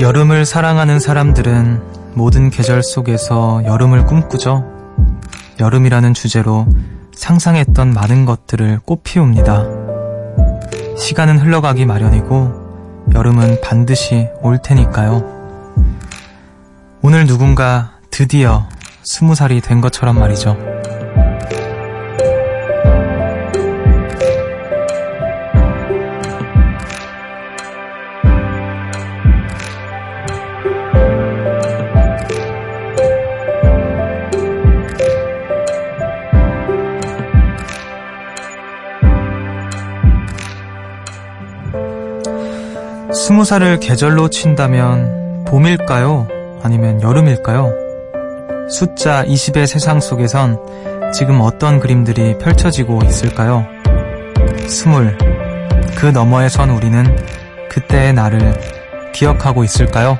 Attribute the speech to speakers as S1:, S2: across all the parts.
S1: 여름을 사랑하는 사람들은 모든 계절 속에서 여름을 꿈꾸죠. 여름이라는 주제로 상상했던 많은 것들을 꽃피웁니다. 시간은 흘러가기 마련이고 여름은 반드시 올 테니까요. 오늘 누군가 드디어 스무 살이 된 것처럼 말이죠. 스무 살을 계절로 친다면 봄일까요? 아니면 여름일까요? 숫자 20의 세상 속에선 지금 어떤 그림들이 펼쳐지고 있을까요? 스물, 그 너머에 선 우리는 그때의 나를 기억하고 있을까요?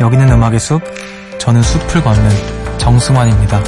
S1: 여기는 음악의 숲, 저는 숲을 걷는 정승환입니다.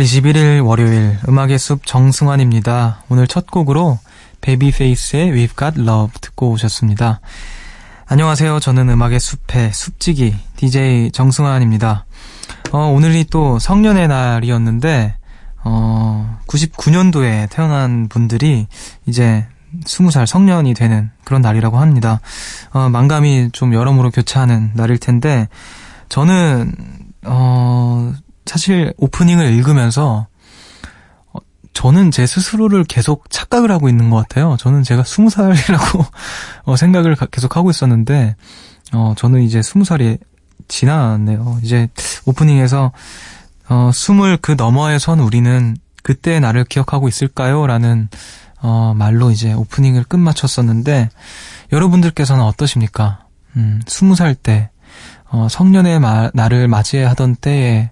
S1: 5월 21일 월요일 음악의 숲 정승환입니다. 오늘 첫 곡으로 베이비페이스의 We've Got Love 듣고 오셨습니다. 안녕하세요. 저는 음악의 숲의 숲지기 DJ 정승환입니다. 어, 오늘이 또 성년의 날이었는데 어, 99년도에 태어난 분들이 이제 20살 성년이 되는 그런 날이라고 합니다. 어, 만감이 좀 여러모로 교차하는 날일 텐데 저는 어, 사실 오프닝을 읽으면서 어, 저는 제 스스로를 계속 착각을 하고 있는 것 같아요. 저는 제가 스무 살이라고 어, 생각을 계속 하고 있었는데 어, 저는 이제 스무 살이 지났네요. 이제 오프닝에서 어, 스물 그 너머에 선 우리는 그때 나를 기억하고 있을까요? 라는 어, 말로 이제 오프닝을 끝마쳤었는데 여러분들께서는 어떠십니까? 음, 스무 살 때, 어, 성년의 마, 나를 맞이하던 때에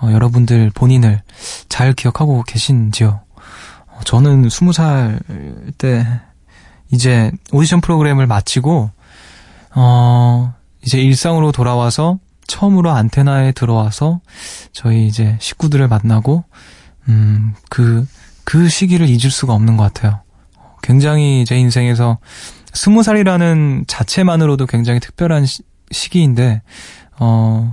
S1: 어, 여러분들 본인을 잘 기억하고 계신지요? 어, 저는 스무 살 때 이제 오디션 프로그램을 마치고 어 이제 일상으로 돌아와서 처음으로 안테나에 들어와서 저희 이제 식구들을 만나고 음 그그 그 시기를 잊을 수가 없는 것 같아요. 굉장히 제 인생에서 스무 살이라는 자체만으로도 굉장히 특별한 시, 시기인데 어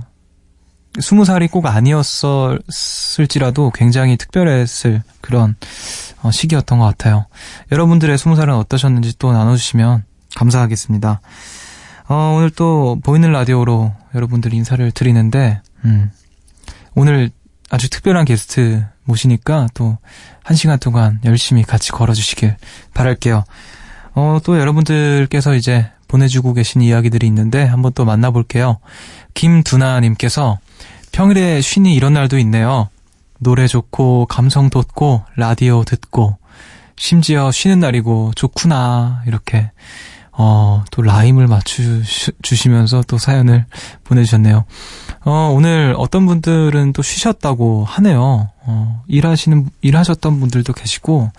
S1: 스무 살이 꼭 아니었을지라도 굉장히 특별했을 그런 어, 시기였던 것 같아요. 여러분들의 스무 살은 어떠셨는지 또 나눠주시면 감사하겠습니다. 어, 오늘 또 보이는 라디오로 여러분들 인사를 드리는데, 음, 오늘 아주 특별한 게스트 모시니까 또 한 시간 동안 열심히 같이 걸어주시길 바랄게요. 어, 또 여러분들께서 이제 보내주고 계신 이야기들이 있는데 한번 또 만나볼게요. 김두나님께서 평일에 쉰이 이런 날도 있네요. 노래 좋고 감성 돋고 라디오 듣고 심지어 쉬는 날이고 좋구나 이렇게 어, 또 라임을 맞추시면서 또 사연을 보내주셨네요. 어, 오늘 어떤 분들은 또 쉬셨다고 하네요. 어, 일하시는, 일하셨던 분들도 계시고,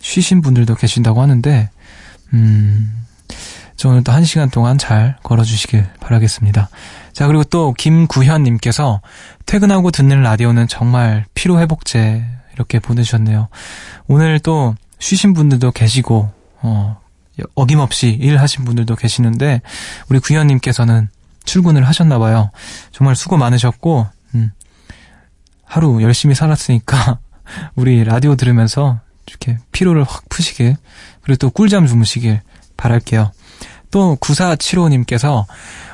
S1: 쉬신 분들도 계신다고 하는데, 음, 저 오늘 또한 시간 동안 잘 걸어주시길 바라겠습니다. 자, 그리고 또 김구현님께서 퇴근하고 듣는 라디오는 정말 피로회복제 이렇게 보내주셨네요. 오늘 또 쉬신 분들도 계시고, 어, 어김없이 일하신 분들도 계시는데, 우리 구현님께서는 출근을 하셨나봐요. 정말 수고 많으셨고, 음, 하루 열심히 살았으니까, 우리 라디오 들으면서 이렇게 피로를 확 푸시길, 그리고 또 꿀잠 주무시길 바랄게요. 또 9475님께서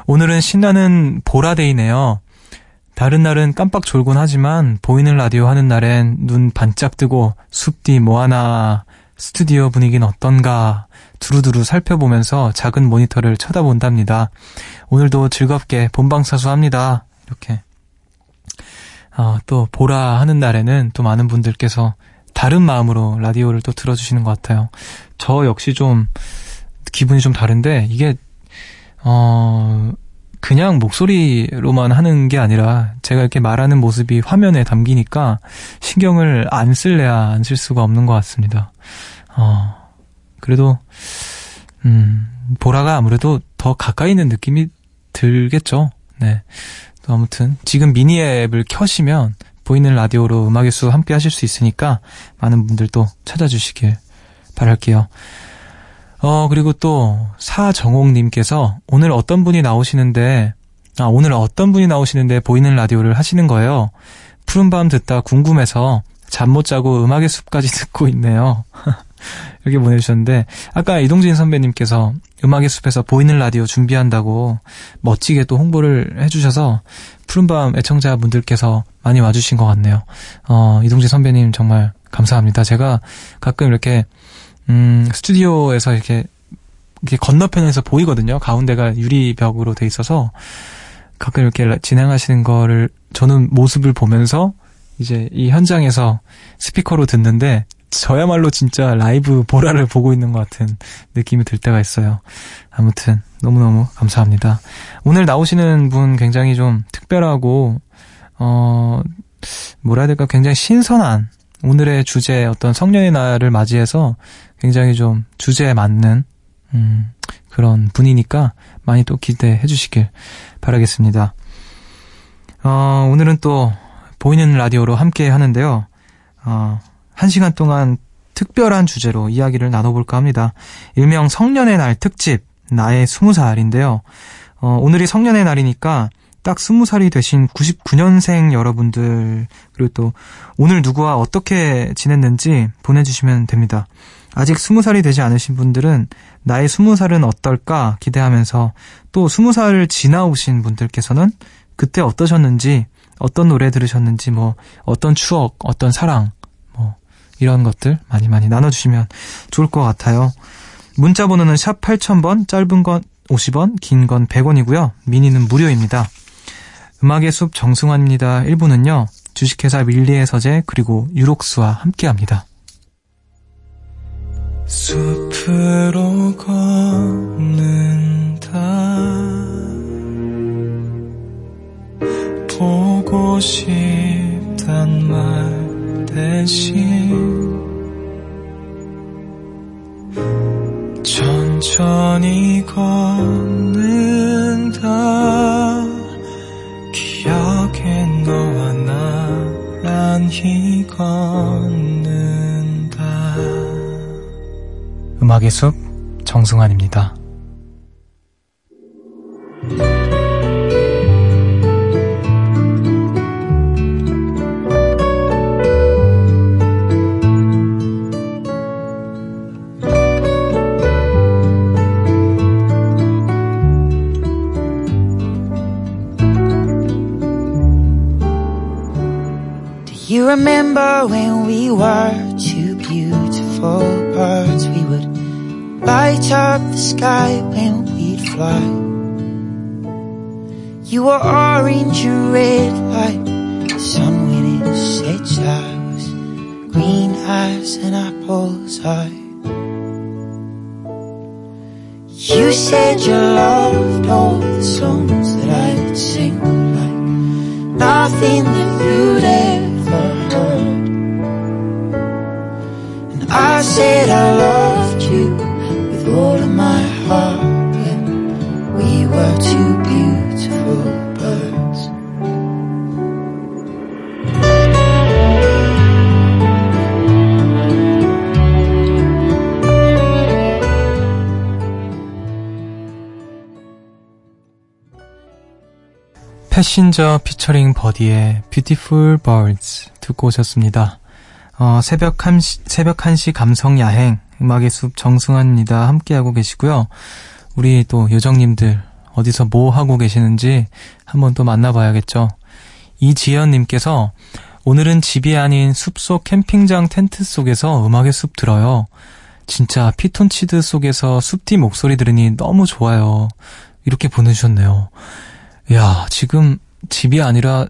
S1: 오늘은 신나는 보라데이네요. 다른 날은 깜빡 졸곤 하지만 보이는 라디오 하는 날엔 눈 반짝 뜨고 숲 뒤 뭐하나 스튜디오 분위기는 어떤가 두루두루 살펴보면서 작은 모니터를 쳐다본답니다. 오늘도 즐겁게 본방사수합니다. 이렇게. 어, 또 보라 하는 날에는 또 많은 분들께서 다른 마음으로 라디오를 또 들어주시는 것 같아요. 저 역시 좀 기분이 좀 다른데 이게 어 그냥 목소리로만 하는 게 아니라 제가 이렇게 말하는 모습이 화면에 담기니까 신경을 안 쓸래야 안 쓸 수가 없는 것 같습니다. 어, 그래도, 음, 보라가 아무래도 더 가까이 있는 느낌이 들겠죠. 네. 또 아무튼, 지금 미니 앱을 켜시면 보이는 라디오로 음악의 수 함께 하실 수 있으니까 많은 분들도 찾아주시길 바랄게요. 어, 그리고 또, 사정옥님께서 오늘 어떤 분이 나오시는데, 아, 오늘 어떤 분이 나오시는데 보이는 라디오를 하시는 거예요. 푸른밤 듣다 궁금해서 잠 못 자고 음악의 숲까지 듣고 있네요. 이렇게 보내주셨는데, 아까 이동진 선배님께서 음악의 숲에서 보이는 라디오 준비한다고 멋지게 또 홍보를 해주셔서 푸른밤 애청자분들께서 많이 와주신 것 같네요. 어, 이동진 선배님 정말 감사합니다. 제가 가끔 이렇게 음, 스튜디오에서 이렇게, 이렇게 건너편에서 보이거든요. 가운데가 유리벽으로 돼 있어서 가끔 이렇게 진행하시는 거를 저는 모습을 보면서 이제 이 현장에서 스피커로 듣는데 저야말로 진짜 라이브 보라를 보고 있는 것 같은 느낌이 들 때가 있어요. 아무튼 너무너무 감사합니다. 오늘 나오시는 분 굉장히 좀 특별하고 어 뭐라 해야 될까 굉장히 신선한 오늘의 주제 어떤 성년의 날을 맞이해서 굉장히 좀 주제에 맞는 음, 그런 분이니까 많이 또 기대해 주시길 바라겠습니다. 어, 오늘은 또 보이는 라디오로 함께 하는데요. 어, 한 시간 동안 특별한 주제로 이야기를 나눠볼까 합니다. 일명 성년의 날 특집, 나의 스무 살인데요. 어, 오늘이 성년의 날이니까 딱 스무 살이 되신 99년생 여러분들, 그리고 또 오늘 누구와 어떻게 지냈는지 보내주시면 됩니다. 아직 스무 살이 되지 않으신 분들은 나의 스무 살은 어떨까 기대하면서 또 스무 살을 지나오신 분들께서는 그때 어떠셨는지 어떤 노래 들으셨는지 뭐 어떤 추억 어떤 사랑 뭐 이런 것들 많이 많이 나눠주시면 좋을 것 같아요. 문자 번호는 샵 8000번 짧은 건 50원 긴 건 100원이고요. 미니는 무료입니다. 음악의 숲 정승환입니다. 1부는요. 주식회사 밀리의 서재 그리고 유록스와 함께 합니다. 숲으로 걷는다 보고 싶단 말 대신 천천히 걷 음악의 숲 정승환입니다. you remember sky when we'd fly. You were orange and red like the sun when it sets. I was green as an apple's eye. You said you loved all the songs that I'd sing like nothing that you'd 신저 피처링 버디의 Beautiful Birds 듣고 오셨습니다. 어, 새벽 1시, 새벽 1시 감성 야행 음악의 숲 정승환입니다. 함께하고 계시고요. 우리 또 요정님들 어디서 뭐 하고 계시는지 한번 또 만나봐야겠죠. 이지연님께서 오늘은 집이 아닌 숲속 캠핑장 텐트 속에서 음악의 숲 들어요. 진짜 피톤치드 속에서 숲디 목소리 들으니 너무 좋아요. 이렇게 보내주셨네요. 야, 지금 집이 아니라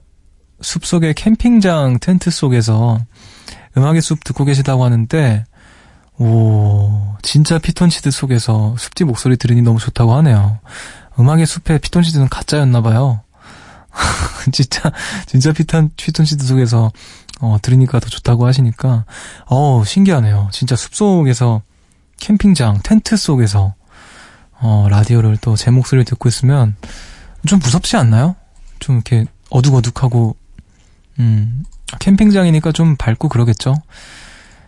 S1: 숲속의 캠핑장 텐트 속에서 음악의 숲 듣고 계시다고 하는데, 오, 진짜 피톤치드 속에서 숲디 목소리 들으니 너무 좋다고 하네요. 음악의 숲에 피톤치드는 가짜였나봐요. 진짜, 진짜 피톤, 피톤치드 속에서, 어, 들으니까 더 좋다고 하시니까, 어 신기하네요. 진짜 숲 속에서, 캠핑장, 텐트 속에서, 어, 라디오를 또 제 목소리를 듣고 있으면, 좀 무섭지 않나요? 좀 이렇게 어둑어둑하고, 음, 캠핑장이니까 좀 밝고 그러겠죠?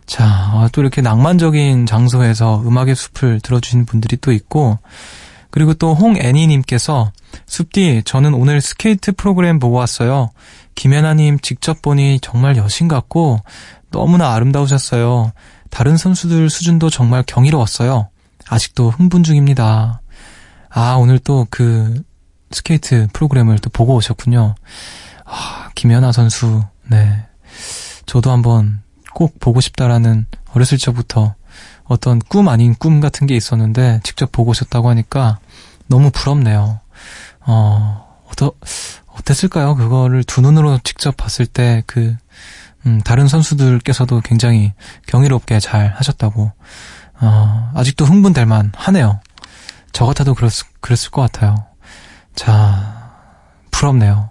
S1: 자, 아, 또 이렇게 낭만적인 장소에서 음악의 숲을 들어주신 분들이 또 있고, 그리고 또 홍애니님께서 숲디 저는 오늘 스케이트 프로그램 보고 왔어요. 김연아님 직접 보니 정말 여신 같고 너무나 아름다우셨어요. 다른 선수들 수준도 정말 경이로웠어요. 아직도 흥분 중입니다. 아 오늘 또 그 스케이트 프로그램을 또 보고 오셨군요. 아, 김연아 선수 네 저도 한번 꼭 보고 싶다라는 어렸을 적부터 어떤 꿈 아닌 꿈 같은 게 있었는데 직접 보고 오셨다고 하니까 너무 부럽네요. 어, 어떠, 어땠을까요? 그거를 두 눈으로 직접 봤을 때 그, 음, 다른 선수들께서도 굉장히 경이롭게 잘 하셨다고, 어, 아직도 흥분될 만 하네요. 저 같아도 그랬, 그랬을 것 같아요. 자, 부럽네요.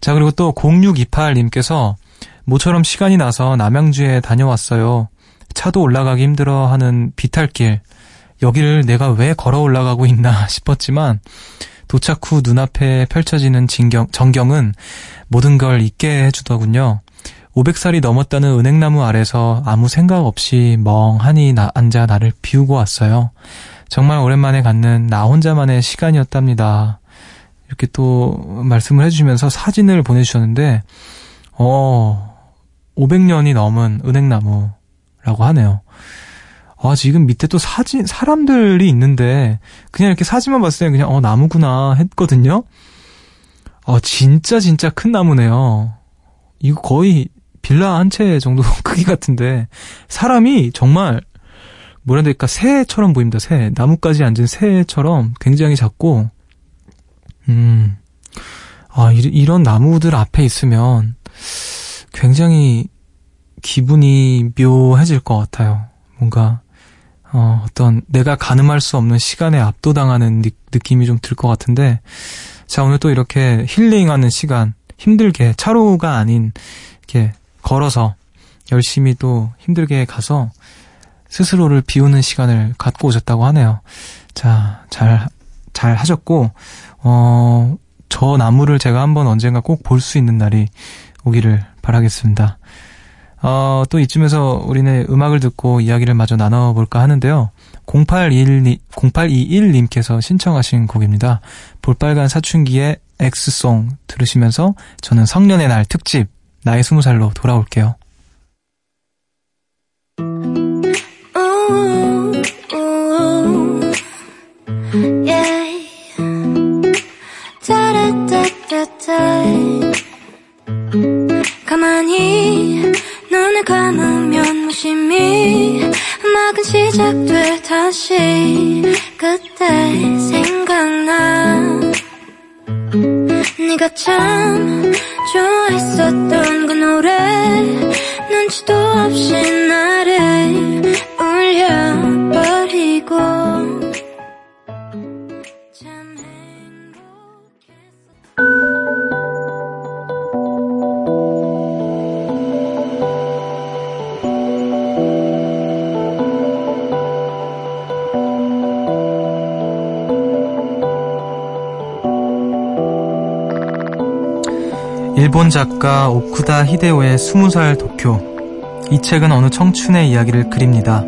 S1: 자, 그리고 또 0628님께서 모처럼 시간이 나서 남양주에 다녀왔어요. 차도 올라가기 힘들어 하는 비탈길. 여기를 내가 왜 걸어 올라가고 있나 싶었지만 도착 후 눈앞에 펼쳐지는 진경, 전경은 모든 걸 잊게 해주더군요. 500살이 넘었다는 은행나무 아래서 아무 생각 없이 멍하니 나, 앉아 나를 비우고 왔어요. 정말 오랜만에 갖는 나 혼자만의 시간이었답니다. 이렇게 또 말씀을 해주시면서 사진을 보내주셨는데, 어, 500년이 넘은 은행나무라고 하네요. 아, 지금 밑에 또 사진, 사람들이 있는데, 그냥 이렇게 사진만 봤을 때 그냥, 어, 나무구나 했거든요? 어, 진짜 진짜 큰 나무네요. 이거 거의 빌라 한 채 정도 크기 같은데, 사람이 정말, 뭐라 해야 될까, 새처럼 보입니다, 새. 나무까지 앉은 새처럼 굉장히 작고, 음, 아, 이, 이런 나무들 앞에 있으면 굉장히 기분이 묘해질 것 같아요. 뭔가, 어, 어떤 내가 가늠할 수 없는 시간에 압도당하는 느, 느낌이 좀 들 것 같은데, 자, 오늘 또 이렇게 힐링하는 시간, 힘들게, 차로가 아닌, 이렇게 걸어서 열심히 또 힘들게 가서 스스로를 비우는 시간을 갖고 오셨다고 하네요. 자, 잘, 잘 하셨고, 어, 저 나무를 제가 한번 언젠가 꼭 볼 수 있는 날이 오기를 바라겠습니다. 어, 또 이쯤에서 우리는 음악을 듣고 이야기를 마저 나눠볼까 하는데요. 081, 0821님께서 신청하신 곡입니다. 볼빨간 사춘기의 엑스송 들으시면서 저는 성년의 날 특집 나의 스무 살로 돌아올게요. 가만히 눈을 감으면 무심히 음악은 시작돼 다시 그때 생각나. 네가 참 좋아했었던 그 노래 눈치도 없이 日本 작가 오쿠다 히데오의 20살 도쿄. 이 책은 어느 청춘의 이야기를 그립니다.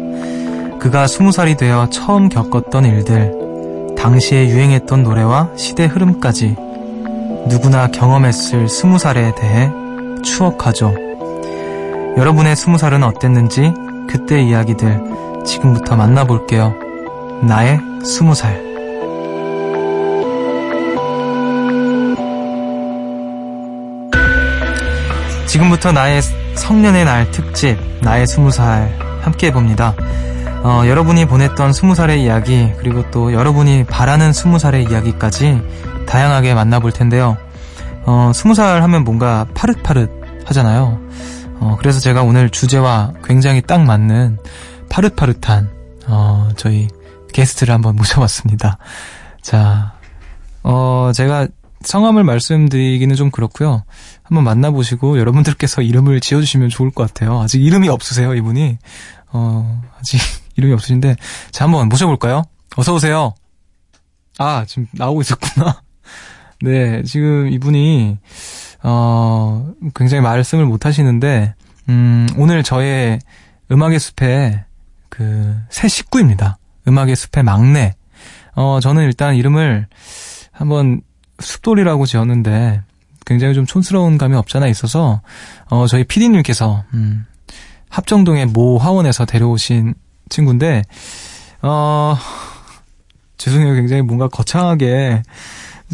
S1: 그가 20살이 되어 처음 겪었던 일들, 당시에 유행했던 노래와 시대 흐름까지 누구나 경험했을 20살에 대해 추억하죠. 여러분의 20살은 어땠는지 그때 이야기들 지금부터 만나볼게요. 나의 20살. 지금부터 나의 성년의 날 특집 나의 스무 살 함께 해봅니다. 어, 여러분이 보냈던 스무 살의 이야기, 그리고 또 여러분이 바라는 스무 살의 이야기까지 다양하게 만나볼 텐데요. 어, 스무 살 하면 뭔가 파릇파릇 하잖아요. 어, 그래서 제가 오늘 주제와 굉장히 딱 맞는 파릇파릇한, 어, 저희 게스트를 한번 모셔봤습니다. 자, 어, 제가 성함을 말씀드리기는 좀 그렇고요. 한번 만나보시고 여러분들께서 이름을 지어주시면 좋을 것 같아요. 아직 이름이 없으세요, 이분이. 어, 아직 이름이 없으신데. 자, 한번 모셔볼까요? 어서오세요. 아, 지금 나오고 있었구나. 네, 지금 이분이, 어, 굉장히 말씀을 못 하시는데, 음, 오늘 저의 음악의 숲의 그, 새 식구입니다. 음악의 숲의 막내. 어, 저는 일단 이름을 한번 숲돌이라고 지었는데, 굉장히 좀 촌스러운 감이 없잖아 있어서, 어, 저희 피디님께서, 음, 합정동의 모 화원에서 데려오신 친구인데, 어, 죄송해요. 굉장히 뭔가 거창하게,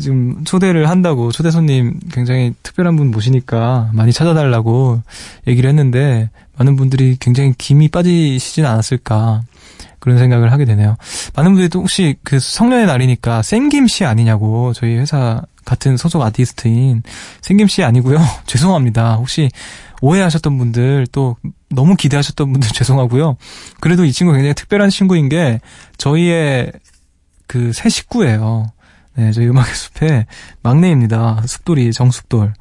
S1: 지금 초대를 한다고 초대 손님 굉장히 특별한 분 모시니까 많이 찾아달라고 얘기를 했는데 많은 분들이 굉장히 김이 빠지시진 않았을까 그런 생각을 하게 되네요. 많은 분들이 또 혹시 그 성년의 날이니까 생김 씨 아니냐고 저희 회사 같은 소속 아티스트인 생김 씨 아니고요. 죄송합니다. 혹시 오해하셨던 분들 또 너무 기대하셨던 분들 죄송하고요. 그래도 이 친구 굉장히 특별한 친구인 게 저희의 그 새 식구예요. 네, 저희 음악의 숲의 막내입니다. 숲돌이, 정숲돌.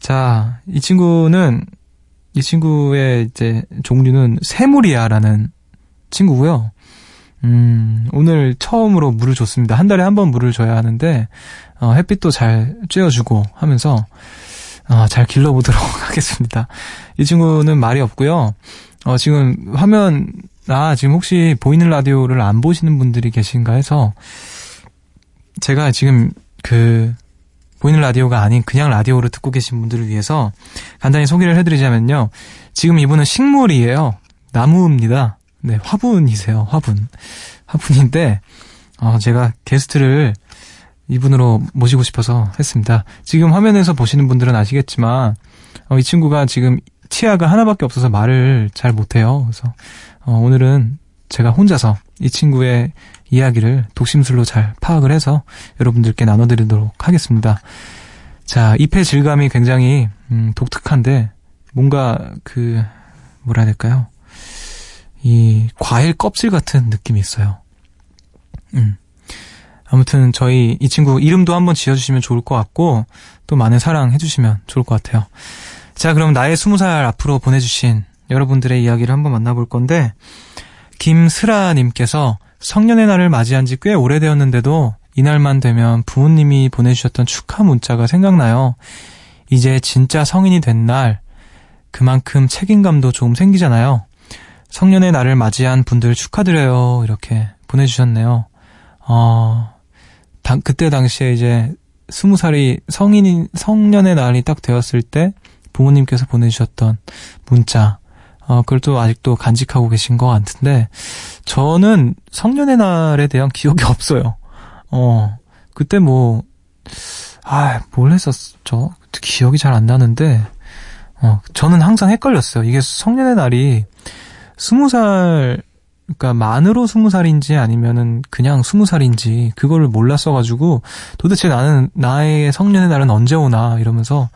S1: 자, 이 친구는, 이 친구의 이제 종류는 세무리아라는 친구고요. 음, 오늘 처음으로 물을 줬습니다. 한 달에 한 번 물을 줘야 하는데, 어, 햇빛도 잘 쬐어주고 하면서, 어, 잘 길러보도록 하겠습니다. 이 친구는 말이 없고요. 어, 지금 화면, 아, 지금 혹시 보이는 라디오를 안 보시는 분들이 계신가 해서, 제가 지금 그 보이는 라디오가 아닌 그냥 라디오로 듣고 계신 분들을 위해서 간단히 소개를 해드리자면요. 지금 이분은 식물이에요. 나무입니다. 네, 화분이세요. 화분. 화분인데, 어, 제가 게스트를 이분으로 모시고 싶어서 했습니다. 지금 화면에서 보시는 분들은 아시겠지만, 어, 이 친구가 지금 치아가 하나밖에 없어서 말을 잘 못해요. 그래서, 어, 오늘은 제가 혼자서 이 친구의 이야기를 독심술로 잘 파악을 해서 여러분들께 나눠드리도록 하겠습니다. 자, 잎의 질감이 굉장히 음, 독특한데 뭔가 그 뭐라 해야 될까요? 이 과일 껍질 같은 느낌이 있어요. 음. 아무튼 저희 이 친구 이름도 한번 지어주시면 좋을 것 같고 또 많은 사랑 해주시면 좋을 것 같아요. 자, 그럼 나의 스무 살 앞으로 보내주신 여러분들의 이야기를 한번 만나볼 건데 김슬아님께서 성년의 날을 맞이한 지 꽤 오래되었는데도 이날만 되면 부모님이 보내주셨던 축하 문자가 생각나요. 이제 진짜 성인이 된 날, 그만큼 책임감도 조금 생기잖아요. 성년의 날을 맞이한 분들 축하드려요. 이렇게 보내주셨네요. 어, 당, 그때 당시에 이제 스무 살이 성인인, 성년의 날이 딱 되었을 때 부모님께서 보내주셨던 문자. 어, 그걸 또 아직도 간직하고 계신 것 같은데, 저는 성년의 날에 대한 기억이 없어요. 어, 그때 뭐, 아, 뭘 했었죠? 기억이 잘 안 나는데, 어, 저는 항상 헷갈렸어요. 이게 성년의 날이 스무 살, 그러니까 만으로 스무 살인지 아니면은 그냥 스무 살인지 그거를 몰랐어가지고 도대체 나는 나의 성년의 날은 언제 오나 이러면서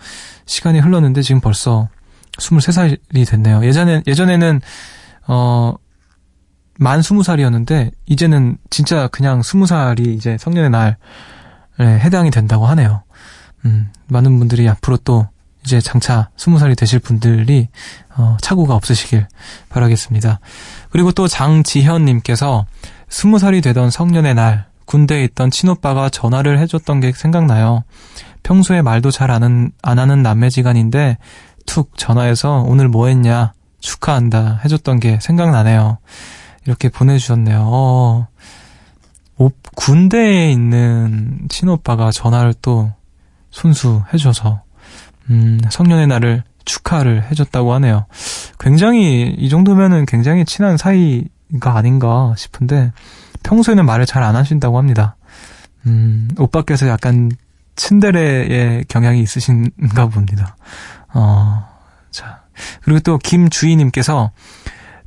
S1: 시간이 흘렀는데 지금 벌써 23살이 됐네요. 예전에, 예전에는, 어, 만 20살이었는데, 이제는 진짜 그냥 20살이 이제 성년의 날에 해당이 된다고 하네요. 음, 많은 분들이 앞으로 또 이제 장차 20살이 되실 분들이, 어, 착오가 없으시길 바라겠습니다. 그리고 또 장지현님께서 20살이 되던 성년의 날, 군대에 있던 친오빠가 전화를 해줬던 게 생각나요. 평소에 말도 잘 안, 안 하는 남매지간인데 툭 전화해서 오늘 뭐 했냐 축하한다 해줬던 게 생각나네요. 이렇게 보내주셨네요. 어, 군대에 있는 친오빠가 전화를 또 손수 해줘서 음, 성년의 날을 축하를 해줬다고 하네요. 굉장히 이 정도면은 굉장히 친한 사이가 아닌가 싶은데 평소에는 말을 잘 안 하신다고 합니다. 음, 오빠께서 약간 츤데레의 경향이 있으신가 봅니다. 어, 자. 그리고 또 김주희님께서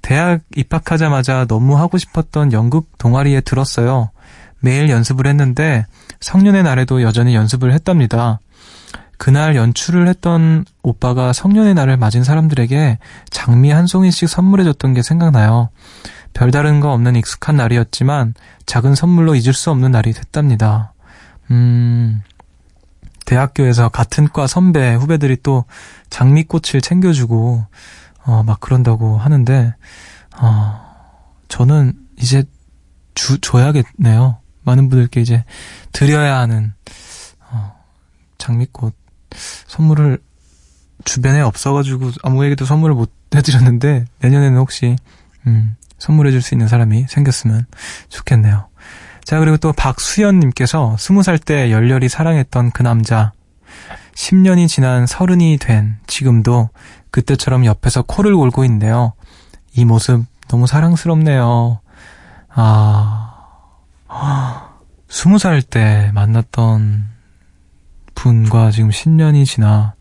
S1: 대학 입학하자마자 너무 하고 싶었던 연극 동아리에 들었어요. 매일 연습을 했는데 성년의 날에도 여전히 연습을 했답니다. 그날 연출을 했던 오빠가 성년의 날을 맞은 사람들에게 장미 한 송이씩 선물해줬던 게 생각나요. 별다른 거 없는 익숙한 날이었지만 작은 선물로 잊을 수 없는 날이 됐답니다. 음, 대학교에서 같은 과 선배, 후배들이 또 장미꽃을 챙겨주고, 어, 막 그런다고 하는데, 어, 저는 이제 주, 줘야겠네요. 많은 분들께 이제 드려야 하는, 어, 장미꽃. 선물을 주변에 없어가지고 아무에게도 선물을 못 해드렸는데 내년에는 혹시 음, 선물해줄 수 있는 사람이 생겼으면 좋겠네요. 자 그리고 또 박수연님께서 스무 살 때 열렬히 사랑했던 그 남자 10년이 지난 서른이 된 지금도 그때처럼 옆에서 코를 골고 있는데요. 이 모습 너무 사랑스럽네요. 아, 스무 살 때 만났던 분과 지금 10년이 지나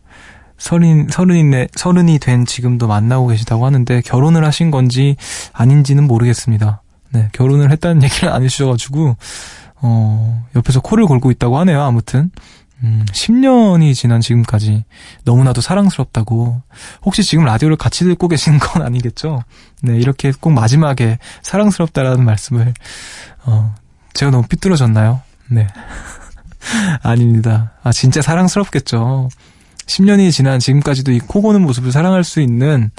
S1: 서른, 서른이, 서른이 된 지금도 만나고 계시다고 하는데 결혼을 하신 건지 아닌지는 모르겠습니다. 네, 결혼을 했다는 얘기를 안 해주셔가지고, 어, 옆에서 코를 골고 있다고 하네요, 아무튼. 음, 10년이 지난 지금까지 너무나도 사랑스럽다고. 혹시 지금 라디오를 같이 듣고 계시는 건 아니겠죠? 네, 이렇게 꼭 마지막에 사랑스럽다라는 말씀을, 어, 제가 너무 삐뚤어졌나요? 네. 아닙니다. 아, 진짜 사랑스럽겠죠. 10년이 지난 지금까지도 이 코 고는 모습을 사랑할 수 있는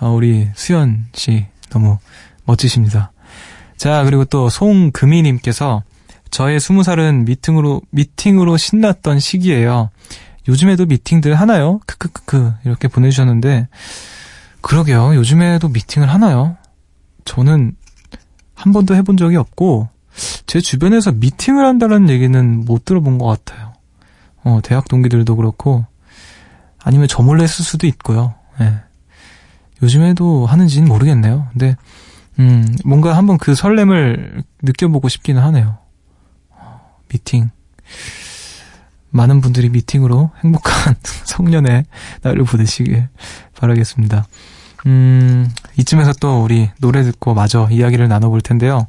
S1: 어, 우리 수연 씨 너무 멋지십니다. 자, 그리고 또 송금희님께서 저의 20살은 미팅으로, 미팅으로 신났던 시기예요. 요즘에도 미팅들 하나요? 크크크크 이렇게 보내주셨는데 그러게요. 요즘에도 미팅을 하나요? 저는 한 번도 해본 적이 없고 제 주변에서 미팅을 한다는 얘기는 못 들어본 것 같아요. 어, 대학 동기들도 그렇고, 아니면 저 몰래 했을 수도 있고요. 예. 요즘에도 하는지는 모르겠네요. 근데, 음, 뭔가 한번 그 설렘을 느껴보고 싶기는 하네요. 어, 미팅. 많은 분들이 미팅으로 행복한 성년의 날을 보내시길 바라겠습니다. 음, 이쯤에서 또 우리 노래 듣고 마저 이야기를 나눠볼 텐데요.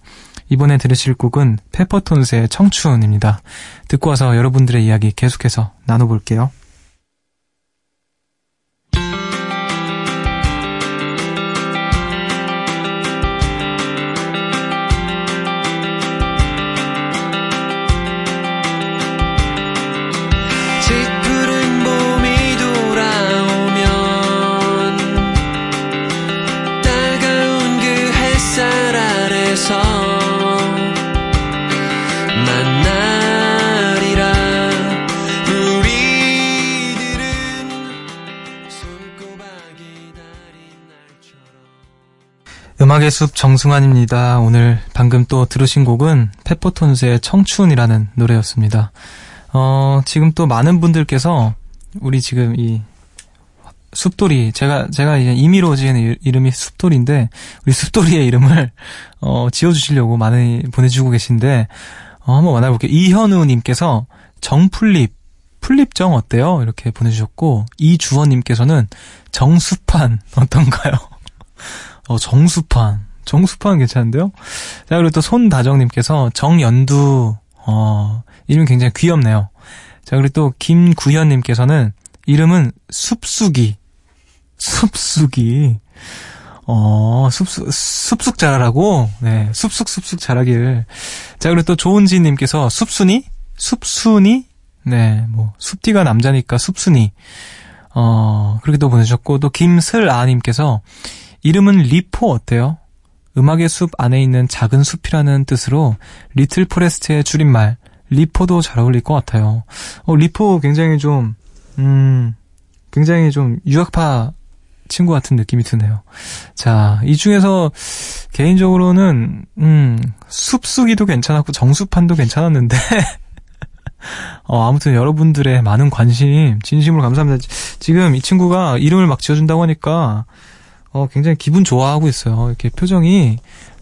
S1: 이번에 들으실 곡은 페퍼톤스의 청춘입니다. 듣고 와서 여러분들의 이야기 계속해서 나눠볼게요. 음악의 숲 정승환입니다. 오늘 방금 또 들으신 곡은 페퍼톤스의 청춘이라는 노래였습니다. 어, 지금 또 많은 분들께서 우리 지금 이 숲돌이 제가 제가 이제 임의로 지은 이름이 숲돌인데 우리 숲돌이의 이름을 어, 지어주시려고 많이 보내주고 계신데 어, 한번 만나볼게요. 이현우님께서 정풀립 풀립정 어때요? 이렇게 보내주셨고 이주원님께서는 정수판 어떤가요? 어, 정수판. 정수판 괜찮은데요? 자, 그리고 또 손다정님께서 정연두, 어, 이름 굉장히 귀엽네요. 자, 그리고 또 김구현님께서는 이름은 숲수기. 숲수기. 어, 숲숙, 숲숙 자라라고? 네, 숲숙, 숲숙 자라길. 자, 그리고 또 조은지님께서 숲순이? 숲순이? 네, 뭐, 숲디가 남자니까 숲순이. 어, 그렇게 또 보내주셨고, 또 김슬아님께서 이름은 리포 어때요? 음악의 숲 안에 있는 작은 숲이라는 뜻으로 little forest의 줄임말 리포도 잘 어울릴 것 같아요. 어, 리포 굉장히 좀, 음, 굉장히 좀 유학파 친구 같은 느낌이 드네요. 자, 이 중에서 개인적으로는, 음, 숲수기도 괜찮았고 정수판도 괜찮았는데, 어, 아무튼 여러분들의 많은 관심, 진심으로 감사합니다. 지금 이 친구가 이름을 막 지어준다고 하니까, 어, 굉장히 기분 좋아하고 있어요. 이렇게 표정이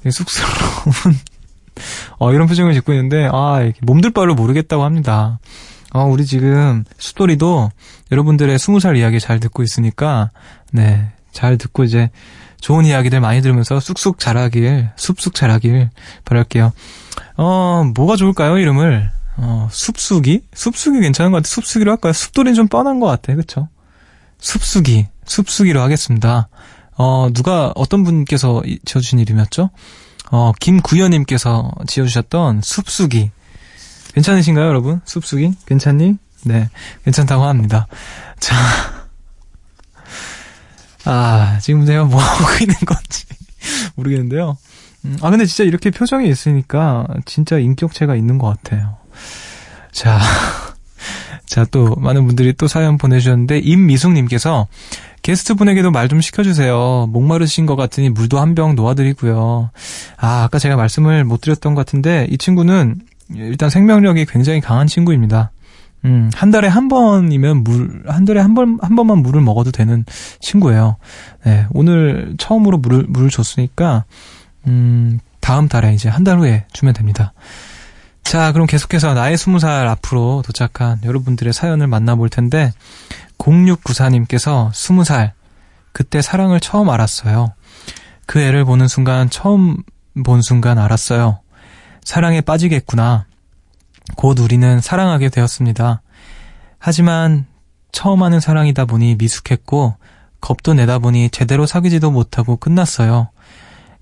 S1: 쑥스러운, 어, 이런 표정을 짓고 있는데, 아, 몸둘 바를 모르겠다고 합니다. 어, 우리 지금 수돌이도 여러분들의 스무 살 이야기 잘 듣고 있으니까, 네, 잘 듣고 이제 좋은 이야기들 많이 들으면서 쑥쑥 자라길, 숲쑥 자라길 바랄게요. 어, 뭐가 좋을까요, 이름을? 어, 숲쑥이? 숲쑥이 괜찮은 것 같아. 숲쑥이로 할까요? 숲돌이는 좀 뻔한 것 같아. 그쵸? 숲쑥이. 숲쑥이로 하겠습니다. 어, 누가, 어떤 분께서 지어주신 이름이었죠? 어, 김구현님께서 지어주셨던 숲쑥이. 괜찮으신가요, 여러분? 숲쑥이? 괜찮니? 네. 괜찮다고 합니다. 자. 아, 지금 제가 뭐 하고 있는 건지 모르겠는데요. 음, 아, 근데 진짜 이렇게 표정이 있으니까 진짜 인격체가 있는 것 같아요. 자. 자, 또, 많은 분들이 또 사연 보내주셨는데, 임미숙님께서, 게스트 분에게도 말 좀 시켜주세요. 목마르신 것 같으니 물도 한 병 놓아드리고요. 아, 아까 제가 말씀을 못 드렸던 것 같은데, 이 친구는 일단 생명력이 굉장히 강한 친구입니다. 음, 한 달에 한 번이면 물, 한 달에 한 번, 한 번만 물을 먹어도 되는 친구예요. 네, 오늘 처음으로 물을, 물을 줬으니까, 음, 다음 달에 이제 한 달 후에 주면 됩니다. 자, 그럼 계속해서 나의 스무 살 앞으로 도착한 여러분들의 사연을 만나볼 텐데, 0694님께서 스무 살, 그때 사랑을 처음 알았어요. 그 애를 보는 순간, 처음 본 순간 알았어요. 사랑에 빠지겠구나. 곧 우리는 사랑하게 되었습니다. 하지만 처음 하는 사랑이다 보니 미숙했고 겁도 내다 보니 제대로 사귀지도 못하고 끝났어요.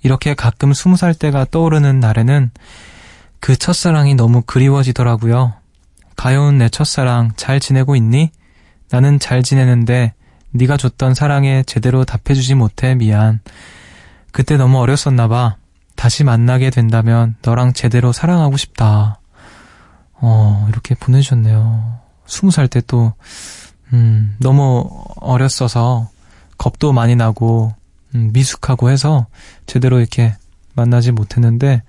S1: 이렇게 가끔 스무 살 때가 떠오르는 날에는 그 첫사랑이 너무 그리워지더라고요. 가여운 내 첫사랑 잘 지내고 있니? 나는 잘 지내는데 네가 줬던 사랑에 제대로 답해주지 못해 미안. 그때 너무 어렸었나 봐. 다시 만나게 된다면 너랑 제대로 사랑하고 싶다. 어, 이렇게 보내주셨네요. 스무 살 때 또, 음, 너무 어렸어서 겁도 많이 나고, 음, 미숙하고 해서 제대로 이렇게 만나지 못했는데,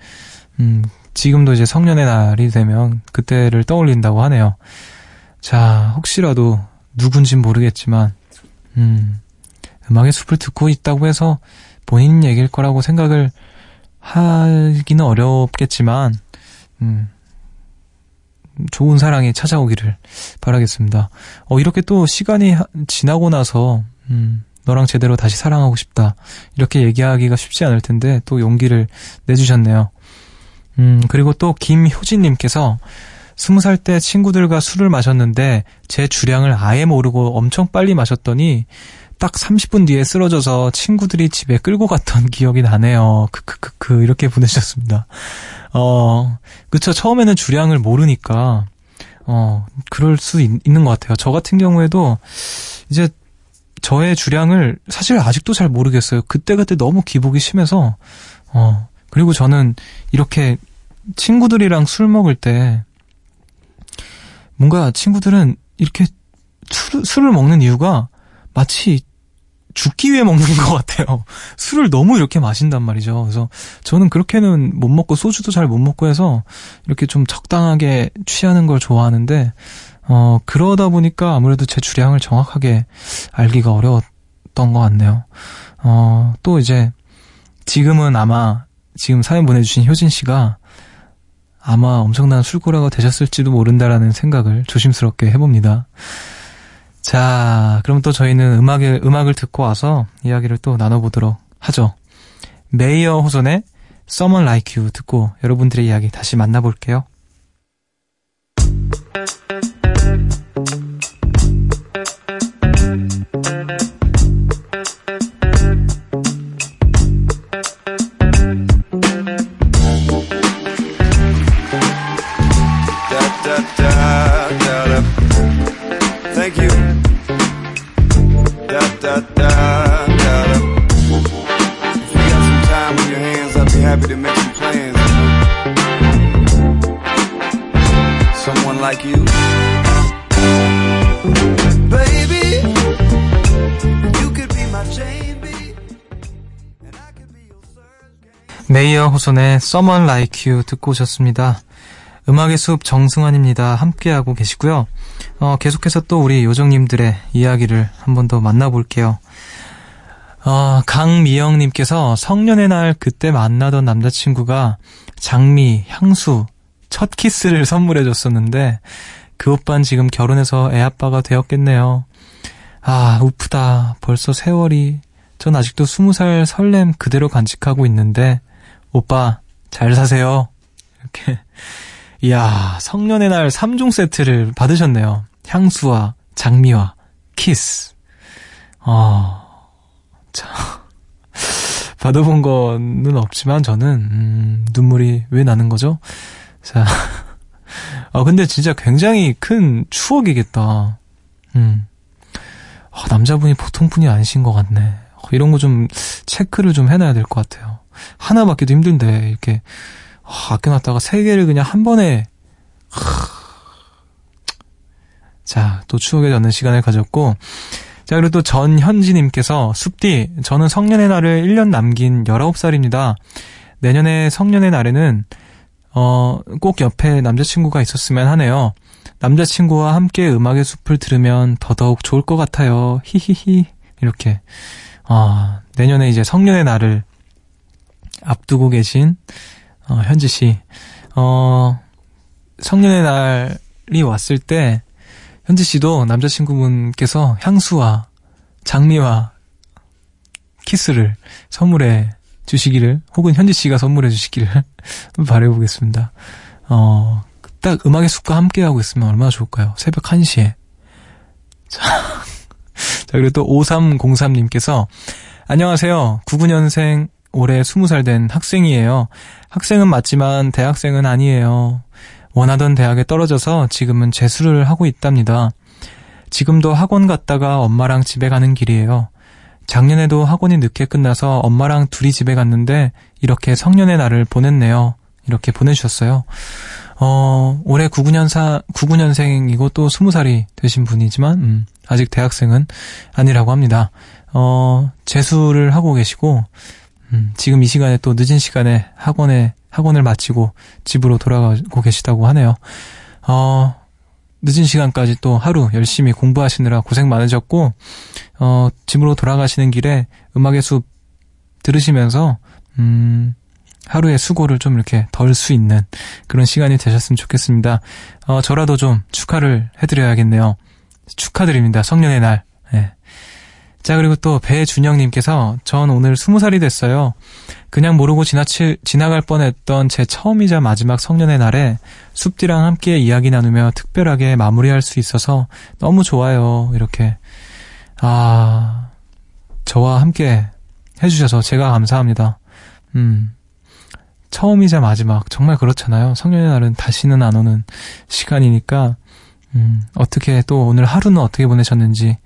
S1: 음, 지금도 이제 성년의 날이 되면 그때를 떠올린다고 하네요. 자, 혹시라도 누군진 모르겠지만, 음, 음악의 숲을 듣고 있다고 해서 본인 얘기일 거라고 생각을 하기는 어렵겠지만, 음, 좋은 사랑이 찾아오기를 바라겠습니다. 어, 이렇게 또 시간이 지나고 나서, 음, 너랑 제대로 다시 사랑하고 싶다. 이렇게 얘기하기가 쉽지 않을 텐데, 또 용기를 내주셨네요. 음, 그리고 또 김효진님께서, 스무 살 때 친구들과 술을 마셨는데, 제 주량을 아예 모르고 엄청 빨리 마셨더니, 딱 30분 뒤에 쓰러져서 친구들이 집에 끌고 갔던 기억이 나네요. 크크크크, 이렇게 보내주셨습니다. 어, 그쵸. 처음에는 주량을 모르니까, 어, 그럴 수 있, 있는 것 같아요. 저 같은 경우에도 이제 저의 주량을 사실 아직도 잘 모르겠어요. 그때그때 너무 기복이 심해서, 어, 그리고 저는 이렇게 친구들이랑 술 먹을 때, 뭔가 친구들은 이렇게 술, 술을 먹는 이유가 마치 죽기 위해 먹는 것 같아요. 술을 너무 이렇게 마신단 말이죠. 그래서 저는 그렇게는 못 먹고 소주도 잘 못 먹고 해서 이렇게 좀 적당하게 취하는 걸 좋아하는데 어 그러다 보니까 아무래도 제 주량을 정확하게 알기가 어려웠던 것 같네요. 어또 이제 지금은 아마 지금 사연 보내주신 효진 씨가 아마 엄청난 술고라가 되셨을지도 모른다라는 생각을 조심스럽게 해봅니다. 자, 그럼 또 저희는 음악을, 음악을 듣고 와서 이야기를 또 나눠보도록 하죠. 메이어 호선의 Someone Like You 듣고 여러분들의 이야기 다시 만나볼게요. 메이어 호선의 Someone Like You 듣고 오셨습니다. 음악의 숲 정승환입니다. 함께하고 계시고요. 어, 계속해서 또 우리 요정님들의 이야기를 한 번 더 만나볼게요. 어, 강미영님께서 성년의 날 그때 만나던 남자친구가 장미, 향수, 첫 키스를 선물해 줬었는데 그 오빤 지금 결혼해서 애아빠가 되었겠네요. 아, 우프다. 벌써 세월이 전 아직도 스무 살 설렘 그대로 간직하고 있는데, 오빠, 잘 사세요. 이렇게. 이야, 성년의 날 3종 세트를 받으셨네요. 향수와 장미와 키스. 어, 자. 받아본 거는 없지만 저는, 음, 눈물이 왜 나는 거죠? 자. 아, 근데 진짜 굉장히 큰 추억이겠다. 음. 아, 남자분이 보통 분이 아니신 것 같네. 어, 이런 거 좀 체크를 좀 해놔야 될 것 같아요. 하나 받기도 힘든데, 이렇게, 아, 아껴놨다가 세 개를 그냥 한 번에, 자, 또 추억에 젖는 시간을 가졌고, 자, 그리고 또 전현지님께서, 숲디, 저는 성년의 날을 1년 남긴 19살입니다. 내년에 성년의 날에는, 어, 꼭 옆에 남자친구가 있었으면 하네요. 남자친구와 함께 음악의 숲을 들으면 더더욱 좋을 것 같아요. 히히히. 이렇게. 아, 내년에 이제 성년의 날을 앞두고 계신, 어, 현지 씨. 어, 성년의 날이 왔을 때, 현지 씨도 남자친구분께서 향수와 장미와 키스를 선물해 주시기를, 혹은 현지 씨가 선물해 주시기를 바라보겠습니다. 어, 딱 음악의 숲과 함께 하고 있으면 얼마나 좋을까요? 새벽 1시에. 자, 자 그리고 또 5303님께서, 안녕하세요. 99년생 올해 20살 된 학생이에요. 학생은 맞지만 대학생은 아니에요. 원하던 대학에 떨어져서 지금은 재수를 하고 있답니다. 지금도 학원 갔다가 엄마랑 집에 가는 길이에요. 작년에도 학원이 늦게 끝나서 엄마랑 둘이 집에 갔는데 이렇게 성년의 날을 보냈네요. 이렇게 보내주셨어요. 어, 올해 99년사, 99년생이고 또 20살이 되신 분이지만, 음, 아직 대학생은 아니라고 합니다. 어, 재수를 하고 계시고, 음, 지금 이 시간에 또 늦은 시간에 학원에, 학원을 마치고 집으로 돌아가고 계시다고 하네요. 어, 늦은 시간까지 또 하루 열심히 공부하시느라 고생 많으셨고, 어, 집으로 돌아가시는 길에 음악의 숲 들으시면서, 음, 하루의 수고를 좀 이렇게 덜 수 있는 그런 시간이 되셨으면 좋겠습니다. 어, 저라도 좀 축하를 해드려야겠네요. 축하드립니다. 성년의 날. 네. 자, 그리고 또 배준영님께서 전 오늘 스무 살이 됐어요. 그냥 모르고 지나치, 지나갈 뻔했던 제 처음이자 마지막 성년의 날에 숲디랑 함께 이야기 나누며 특별하게 마무리할 수 있어서 너무 좋아요. 이렇게. 아, 저와 함께 해주셔서 제가 감사합니다. 음. 처음이자 마지막 정말 그렇잖아요. 성년의 날은 다시는 안 오는 시간이니까 음, 어떻게 또 오늘 하루는 어떻게 보내셨는지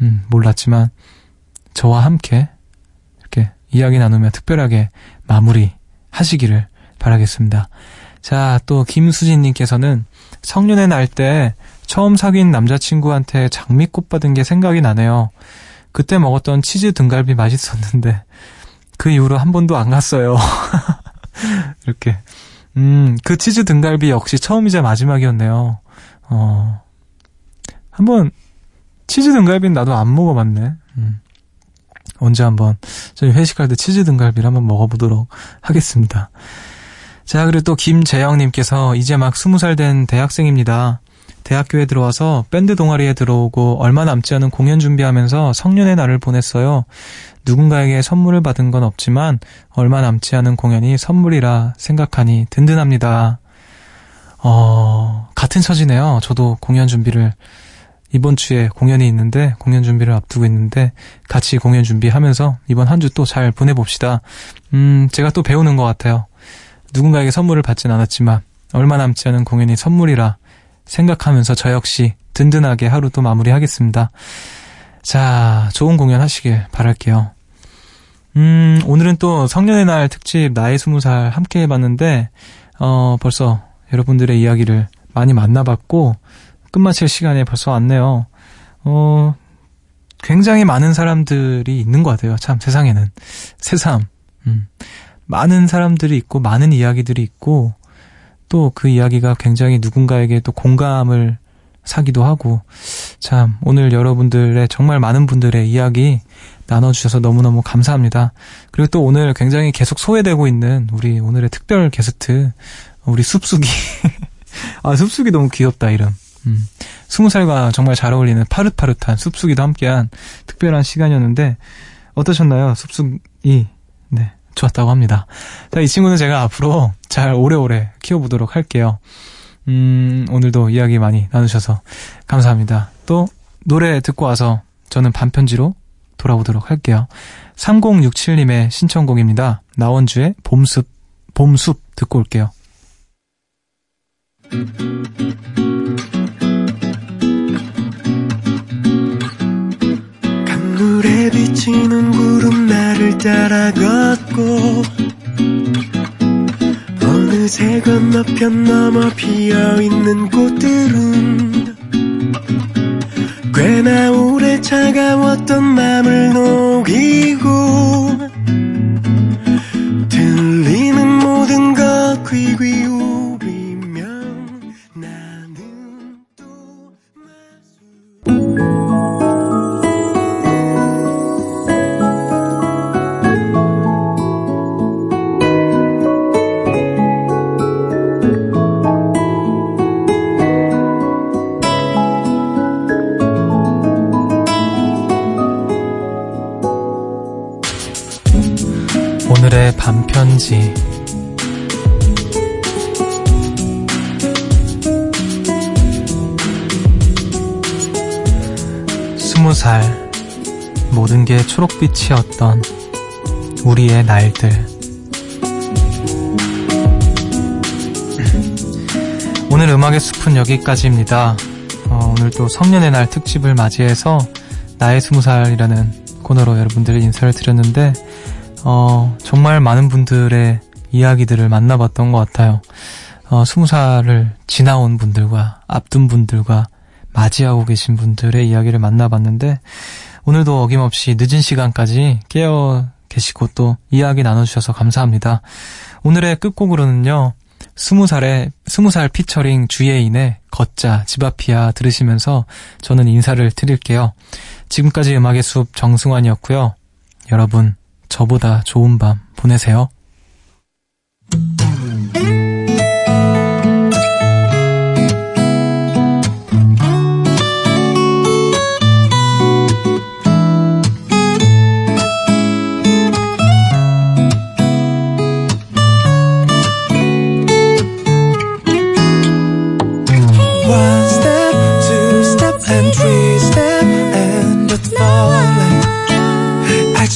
S1: 음, 몰랐지만 저와 함께 이렇게 이야기 나누며 특별하게 마무리 하시기를 바라겠습니다. 자, 또 김수진님께서는 성년의 날 때 처음 사귄 남자친구한테 장미꽃 받은 게 생각이 나네요. 그때 먹었던 치즈 등갈비 맛있었는데 그 이후로 한 번도 안 갔어요. 이렇게. 음, 그 치즈 등갈비 역시 처음이자 마지막이었네요. 어, 한번, 치즈 등갈비는 나도 안 먹어봤네. 음. 언제 한번, 저희 회식할 때 치즈 등갈비를 한번 먹어보도록 하겠습니다. 자, 그리고 또 김재영님께서 이제 막 스무 살 된 대학생입니다. 대학교에 들어와서 밴드 동아리에 들어오고 얼마 남지 않은 공연 준비하면서 성년의 날을 보냈어요. 누군가에게 선물을 받은 건 없지만 얼마 남지 않은 공연이 선물이라 생각하니 든든합니다. 어, 같은 처지네요. 저도 공연 준비를 이번 주에 공연이 있는데 공연 준비를 앞두고 있는데 같이 공연 준비하면서 이번 한 주 또 잘 보내봅시다. 음, 제가 또 배우는 것 같아요. 누군가에게 선물을 받진 않았지만 얼마 남지 않은 공연이 선물이라 생각하면서 저 역시 든든하게 하루 또 마무리하겠습니다. 자, 좋은 공연 하시길 바랄게요. 음, 오늘은 또 성년의 날 특집 나의 스무 살 함께 해봤는데, 어, 벌써 여러분들의 이야기를 많이 만나봤고, 끝마칠 시간에 벌써 왔네요. 어, 굉장히 많은 사람들이 있는 것 같아요. 참, 세상에는. 새삼. 음, 많은 사람들이 있고, 많은 이야기들이 있고, 또 그 이야기가 굉장히 누군가에게 또 공감을 사기도 하고 참 오늘 여러분들의 정말 많은 분들의 이야기 나눠주셔서 너무너무 감사합니다. 그리고 또 오늘 굉장히 계속 소외되고 있는 우리 오늘의 특별 게스트 우리 숲숙이 아 숲숙이 너무 귀엽다 이름 음. 20살과 정말 잘 어울리는 파릇파릇한 숲숙이도 함께한 특별한 시간이었는데 어떠셨나요? 숲숲이. 네. 좋았다고 합니다. 자, 이 친구는 제가 앞으로 잘 오래오래 키워보도록 할게요. 음, 오늘도 이야기 많이 나누셔서 감사합니다. 또 노래 듣고 와서 저는 반편지로 돌아오도록 할게요. 3067님의 신청곡입니다. 나원주의 봄숲, 봄숲 듣고 올게요.
S2: 비치는 구름 나를 따라 걷고 어느새 건너편 넘어 피어있는 꽃들은 꽤나 오래 차가웠던 맘을 녹이
S1: 게 초록빛이었던 우리의 날들. 오늘 음악의 숲은 여기까지입니다. 어, 오늘 또 성년의 날 특집을 맞이해서 나의 스무 살이라는 코너로 여러분들 인사를 드렸는데, 어, 정말 많은 분들의 이야기들을 만나봤던 것 같아요. 어, 스무 살을 지나온 분들과 앞둔 분들과 맞이하고 계신 분들의 이야기를 만나봤는데, 오늘도 어김없이 늦은 시간까지 깨어 계시고 또 이야기 나눠주셔서 감사합니다. 오늘의 끝곡으로는요, 스무 살에, 스무 살 피처링 주예인의 걷자, 집 앞이야 들으시면서 저는 인사를 드릴게요. 지금까지 음악의 숲 정승환이었고요. 여러분, 저보다 좋은 밤 보내세요.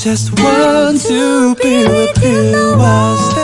S2: just want to be with you. I